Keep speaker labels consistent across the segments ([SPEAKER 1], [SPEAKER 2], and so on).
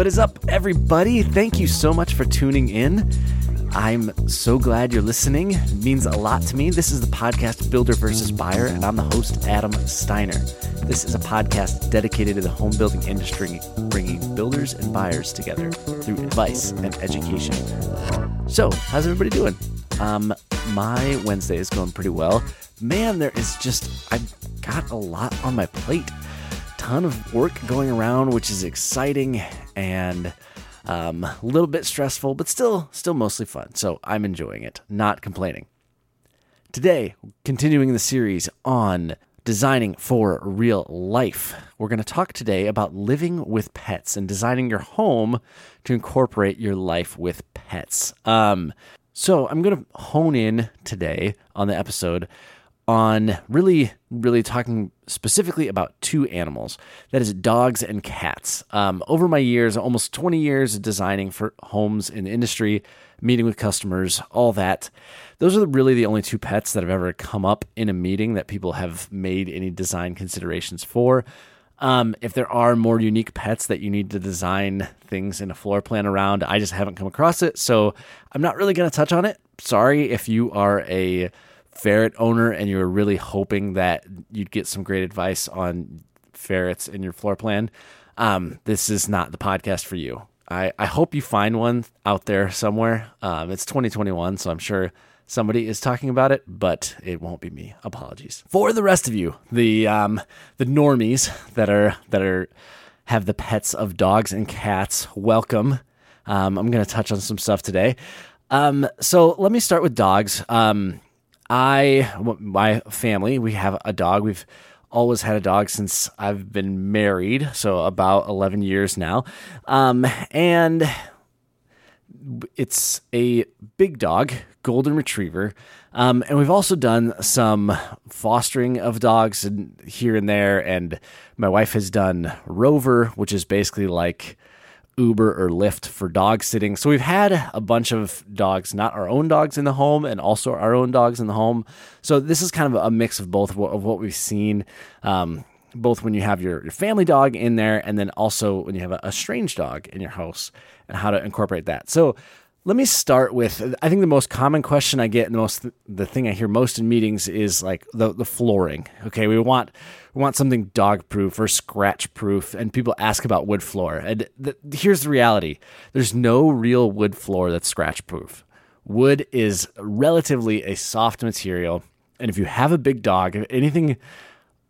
[SPEAKER 1] What is up, everybody? Thank you so much for tuning in. I'm so glad you're listening. It means a lot to me. This is the podcast Builder versus Buyer, and I'm the host, Adam Steiner. This is a podcast dedicated to the home building industry, bringing builders and buyers together through advice and education. So, how's everybody doing? Um, my Wednesday is going pretty well. Man, there is just, I've got a lot on my plate. Ton of work going around, which is exciting and um, a little bit stressful, but still, still mostly fun. So I'm enjoying it, not complaining. Today, continuing the series on designing for real life, we're going to talk today about living with pets and designing your home to incorporate your life with pets. Um, so I'm going to hone in today on the episode on really, really talking specifically about two animals that is, dogs and cats. Um, over my years, almost 20 years of designing for homes in the industry, meeting with customers, all that, those are really the only two pets that have ever come up in a meeting that people have made any design considerations for. Um, if there are more unique pets that you need to design things in a floor plan around, I just haven't come across it. So I'm not really going to touch on it. Sorry if you are a ferret owner and you're really hoping that you'd get some great advice on ferrets in your floor plan, um, this is not the podcast for you. I, I hope you find one out there somewhere. Um, it's 2021, so I'm sure somebody is talking about it, but it won't be me. Apologies. For the rest of you, the um, the normies that are that are have the pets of dogs and cats, welcome. Um, I'm going to touch on some stuff today. Um, so let me start with dogs. Um, I, my family, we have a dog. We've always had a dog since I've been married, so about 11 years now. Um, and it's a big dog, golden retriever. Um, and we've also done some fostering of dogs here and there. And my wife has done Rover, which is basically like Uber or Lyft for dog sitting. So we've had a bunch of dogs, not our own dogs in the home, and also our own dogs in the home. So this is kind of a mix of both of what, we've seen. Um, both when you have your, your, family dog in there and then also when you have a, a strange dog in your house and how to incorporate that. So let me start with I think the most common question I get and the most the thing I hear most in meetings is like the the flooring. Okay, we want we want something dog proof or scratch proof and people ask about wood floor. And the, here's the reality. There's no real wood floor that's scratch proof. Wood is relatively a soft material and if you have a big dog, anything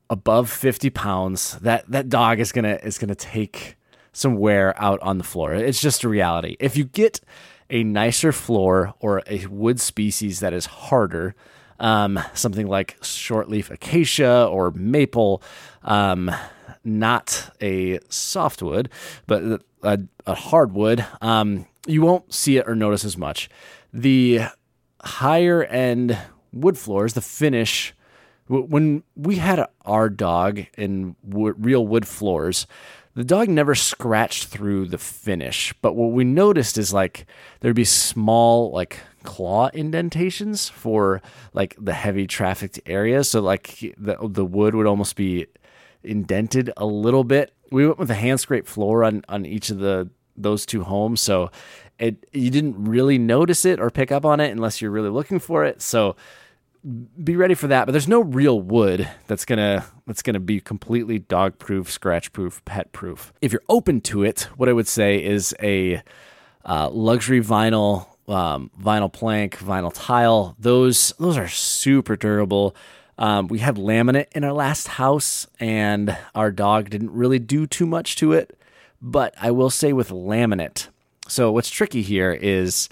[SPEAKER 1] above 50 pounds, that that dog is going to is going to take some wear out on the floor. It's just a reality. If you get a nicer floor or a wood species that is harder, um, something like shortleaf acacia or maple, um, not a softwood, but a, a hardwood, um, you won't see it or notice as much. The higher end wood floors, the finish, when we had our dog in real wood floors, the dog never scratched through the finish, but what we noticed is like there'd be small like claw indentations for like the heavy trafficked areas. So like the the wood would almost be indented a little bit. We went with a hand scrape floor on on each of the those two homes, so it you didn't really notice it or pick up on it unless you're really looking for it. So be ready for that. But there's no real wood that's gonna that's gonna be completely dog proof, scratch proof, pet proof. If you're open to it, what I would say is a uh, luxury vinyl, um, vinyl plank, vinyl tile. Those those are super durable. Um, we had laminate in our last house, and our dog didn't really do too much to it. But I will say with laminate, so what's tricky here is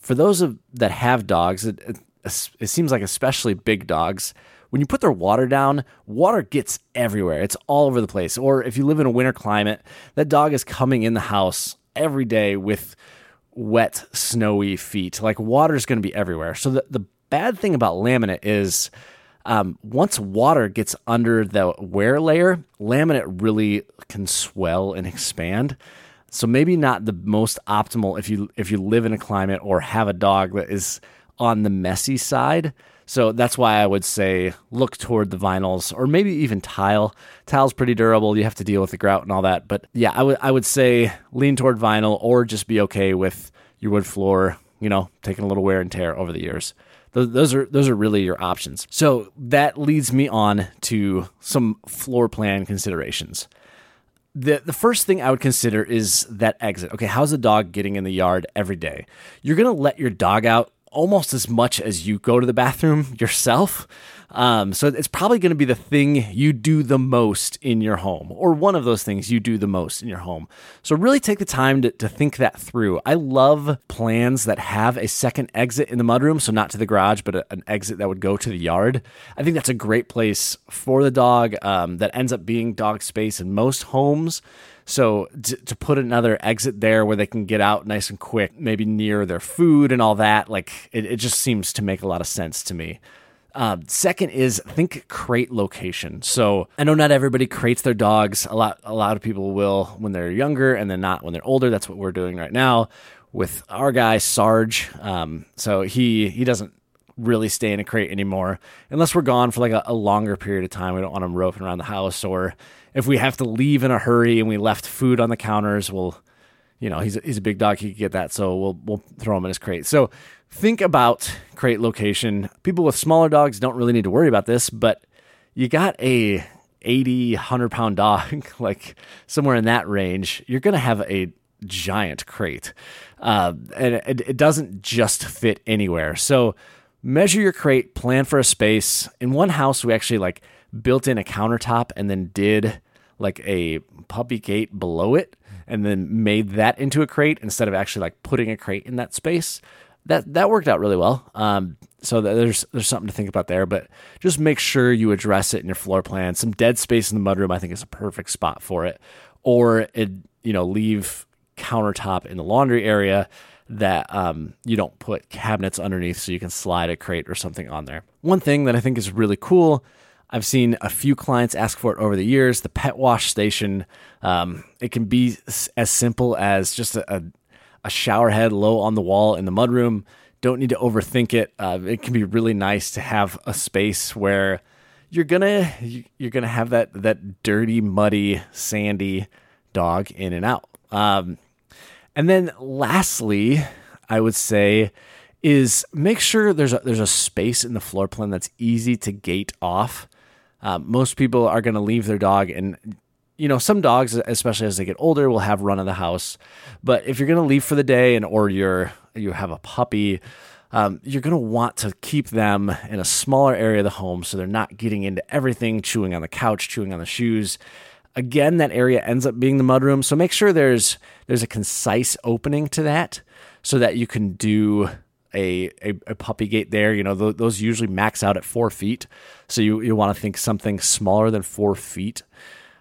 [SPEAKER 1] for those of that have dogs, it, it, it seems like especially big dogs, when you put their water down, water gets everywhere. It's all over the place. Or if you live in a winter climate, that dog is coming in the house every day with wet, snowy feet. Like water is going to be everywhere. So the, the bad thing about laminate is um, once water gets under the wear layer, laminate really can swell and expand. So maybe not the most optimal if you if you live in a climate or have a dog that is on the messy side. So that's why I would say look toward the vinyls or maybe even tile. Tile's pretty durable. You have to deal with the grout and all that. But yeah, I would I would say lean toward vinyl or just be okay with your wood floor, you know, taking a little wear and tear over the years. Those are those are really your options. So that leads me on to some floor plan considerations. The the first thing I would consider is that exit. Okay, how's the dog getting in the yard every day? You're gonna let your dog out almost as much as you go to the bathroom yourself. Um, so it's probably going to be the thing you do the most in your home, or one of those things you do the most in your home. So really take the time to, to think that through. I love plans that have a second exit in the mudroom, so not to the garage, but a, an exit that would go to the yard. I think that's a great place for the dog. Um, that ends up being dog space in most homes. So to, to, put another exit there where they can get out nice and quick, maybe near their food and all that, like it, it just seems to make a lot of sense to me. Uh, second is think crate location. So I know not everybody crates their dogs. A lot, a lot of people will when they're younger, and then not when they're older. That's what we're doing right now with our guy Sarge. Um, so he he doesn't really stay in a crate anymore unless we're gone for like a, a longer period of time. We don't want him roping around the house or if we have to leave in a hurry and we left food on the counters, we'll, you know, he's a, he's a big dog, he can get that, so we'll we'll throw him in his crate. So think about crate location. People with smaller dogs don't really need to worry about this, but you got a 80, 100 pound dog, like somewhere in that range, you're going to have a giant crate. Uh, and it, it doesn't just fit anywhere. So measure your crate, plan for a space. In one house, we actually like built in a countertop and then did like a puppy gate below it and then made that into a crate instead of actually like putting a crate in that space. That that worked out really well. Um, so there's there's something to think about there, but just make sure you address it in your floor plan. Some dead space in the mudroom, I think, is a perfect spot for it. Or it, you know, leave countertop in the laundry area that um, you don't put cabinets underneath so you can slide a crate or something on there. One thing that I think is really cool I've seen a few clients ask for it over the years. The pet wash station, um, it can be as simple as just a, a, shower head low on the wall in the mudroom. Don't need to overthink it. Uh, it can be really nice to have a space where you're gonna you're gonna have that that dirty, muddy, sandy dog in and out. Um, and then lastly, I would say is make sure there's a, there's a space in the floor plan that's easy to gate off. Uh, most people are going to leave their dog and you know some dogs especially as they get older will have run of the house. But if you're going to leave for the day and or you're you have a puppy um, you're going to want to keep them in a smaller area of the home so they're not getting into everything chewing on the couch chewing on the shoes. Again that area ends up being the mudroom so make sure there's there's a concise opening to that so that you can do a, a, a, puppy gate there. You know, th- those usually max out at four feet. So you, you want to think something smaller than four feet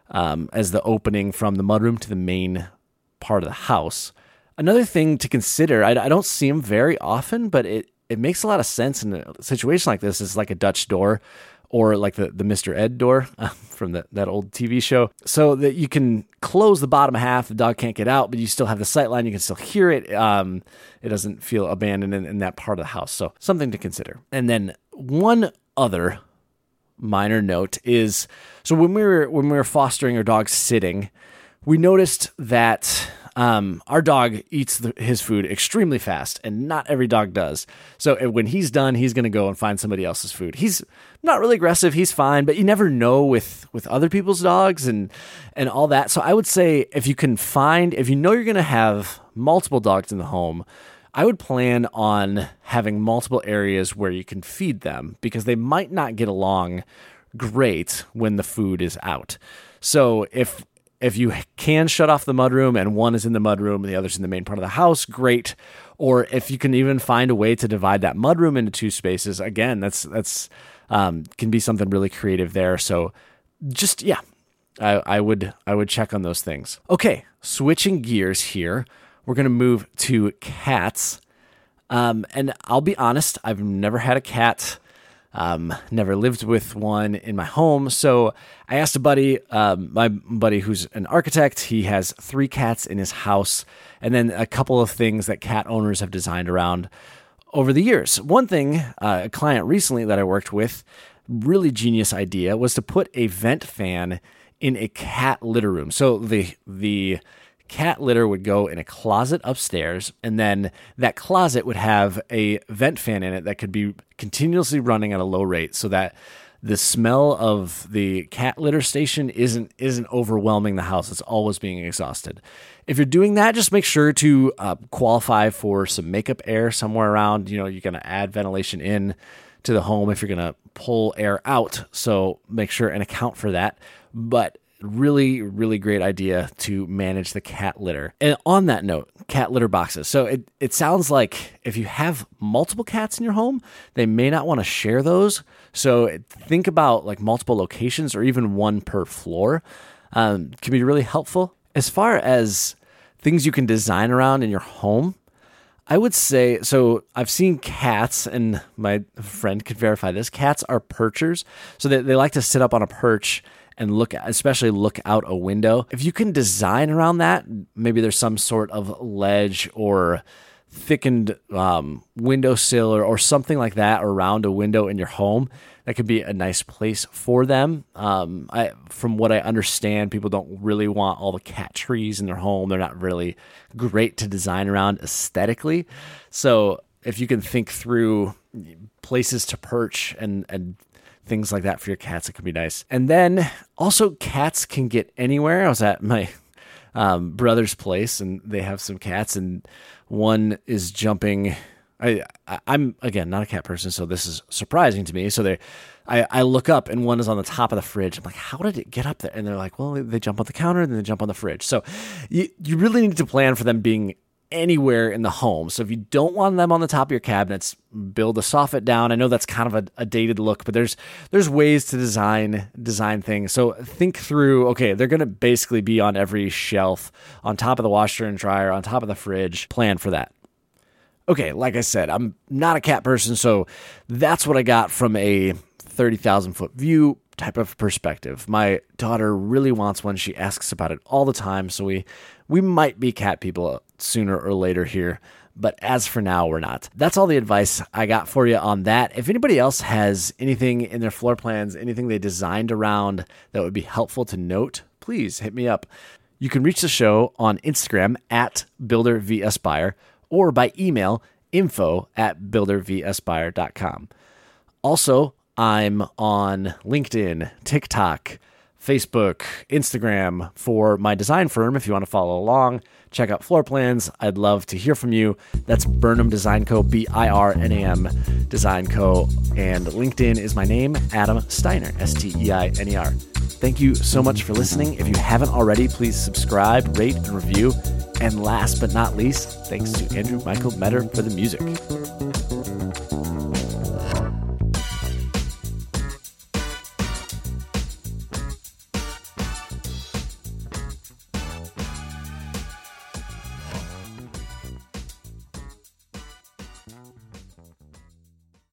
[SPEAKER 1] um, as the opening from the mudroom to the main part of the house. Another thing to consider, I, I don't see them very often, but it, it makes a lot of sense in a situation like this is like a Dutch door or like the, the Mr. Ed door from the, that old TV show, so that you can close the bottom half. The dog can't get out, but you still have the sight line. You can still hear it. Um, it doesn't feel abandoned in, in that part of the house. So something to consider. And then one other minor note is so when we were when we were fostering our dog sitting, we noticed that um, our dog eats the, his food extremely fast, and not every dog does. So when he's done, he's going to go and find somebody else's food. He's not really aggressive; he's fine, but you never know with with other people's dogs and and all that. So I would say if you can find, if you know you're going to have multiple dogs in the home. I would plan on having multiple areas where you can feed them because they might not get along great when the food is out. So if if you can shut off the mudroom and one is in the mudroom and the other's in the main part of the house, great. Or if you can even find a way to divide that mudroom into two spaces, again, that's that's um, can be something really creative there. So just yeah, I, I would I would check on those things. Okay, switching gears here, we're gonna move to cats. Um, and I'll be honest, I've never had a cat. Um, never lived with one in my home. So I asked a buddy, um, my buddy who's an architect, he has three cats in his house, and then a couple of things that cat owners have designed around. over the years. One thing, uh, a client recently that I worked with, really genius idea was to put a vent fan in a cat litter room. So the the cat litter would go in a closet upstairs, and then that closet would have a vent fan in it that could be continuously running at a low rate so that the smell of the cat litter station isn't isn't overwhelming the house. It's always being exhausted. If you're doing that, just make sure to uh, qualify for some makeup air somewhere around. You know, you're going to add ventilation in to the home if you're going to pull air out. So make sure and account for that. But really, really great idea to manage the cat litter. And on that note, cat litter boxes. So it, it sounds like if you have multiple cats in your home, they may not want to share those. So think about like multiple locations or even one per floor. Um, can be really helpful. As far as things you can design around in your home, I would say so. I've seen cats, and my friend could verify this. Cats are perchers, so they, they like to sit up on a perch and look, especially look out a window. If you can design around that, maybe there's some sort of ledge or thickened um, windowsill or, or something like that around a window in your home that could be a nice place for them. Um, I, from what I understand, people don't really want all the cat trees in their home. They're not really great to design around aesthetically. So if you can think through places to perch and, and things like that for your cats, it can be nice. And then also, cats can get anywhere. I was at my um, brother's place and they have some cats, and one is jumping I, I'm again not a cat person, so this is surprising to me. So they, I, I look up and one is on the top of the fridge. I'm like, how did it get up there? And they're like, well, they jump on the counter, then they jump on the fridge. So you you really need to plan for them being anywhere in the home. So if you don't want them on the top of your cabinets, build a soffit down. I know that's kind of a, a, dated look, but there's there's ways to design design things. So think through, okay, they're gonna basically be on every shelf, on top of the washer and dryer, on top of the fridge. Plan for that okay, like I said, I'm not a cat person, so that's what I got from a 30,000 foot view type of perspective. My daughter really wants one. She asks about it all the time, so we we might be cat people sooner or later here. But as for now, we're not. That's all the advice I got for you on that. If anybody else has anything in their floor plans, anything they designed around that would be helpful to note, please hit me up. You can reach the show on Instagram at BuilderVBuyer or by email info at buildervbuyer.com. Also, I'm on LinkedIn, TikTok, Facebook, Instagram for my design firm. If you want to follow along, check out floor plans. I'd love to hear from you. That's Birnam Design Co., B I R N A M Design Co. And LinkedIn is my name, Adam Steiner, S T E I N E R. Thank you so much for listening. If you haven't already, please subscribe, rate, and review. And last but not least, thanks to Andrew Michael Metter for the music.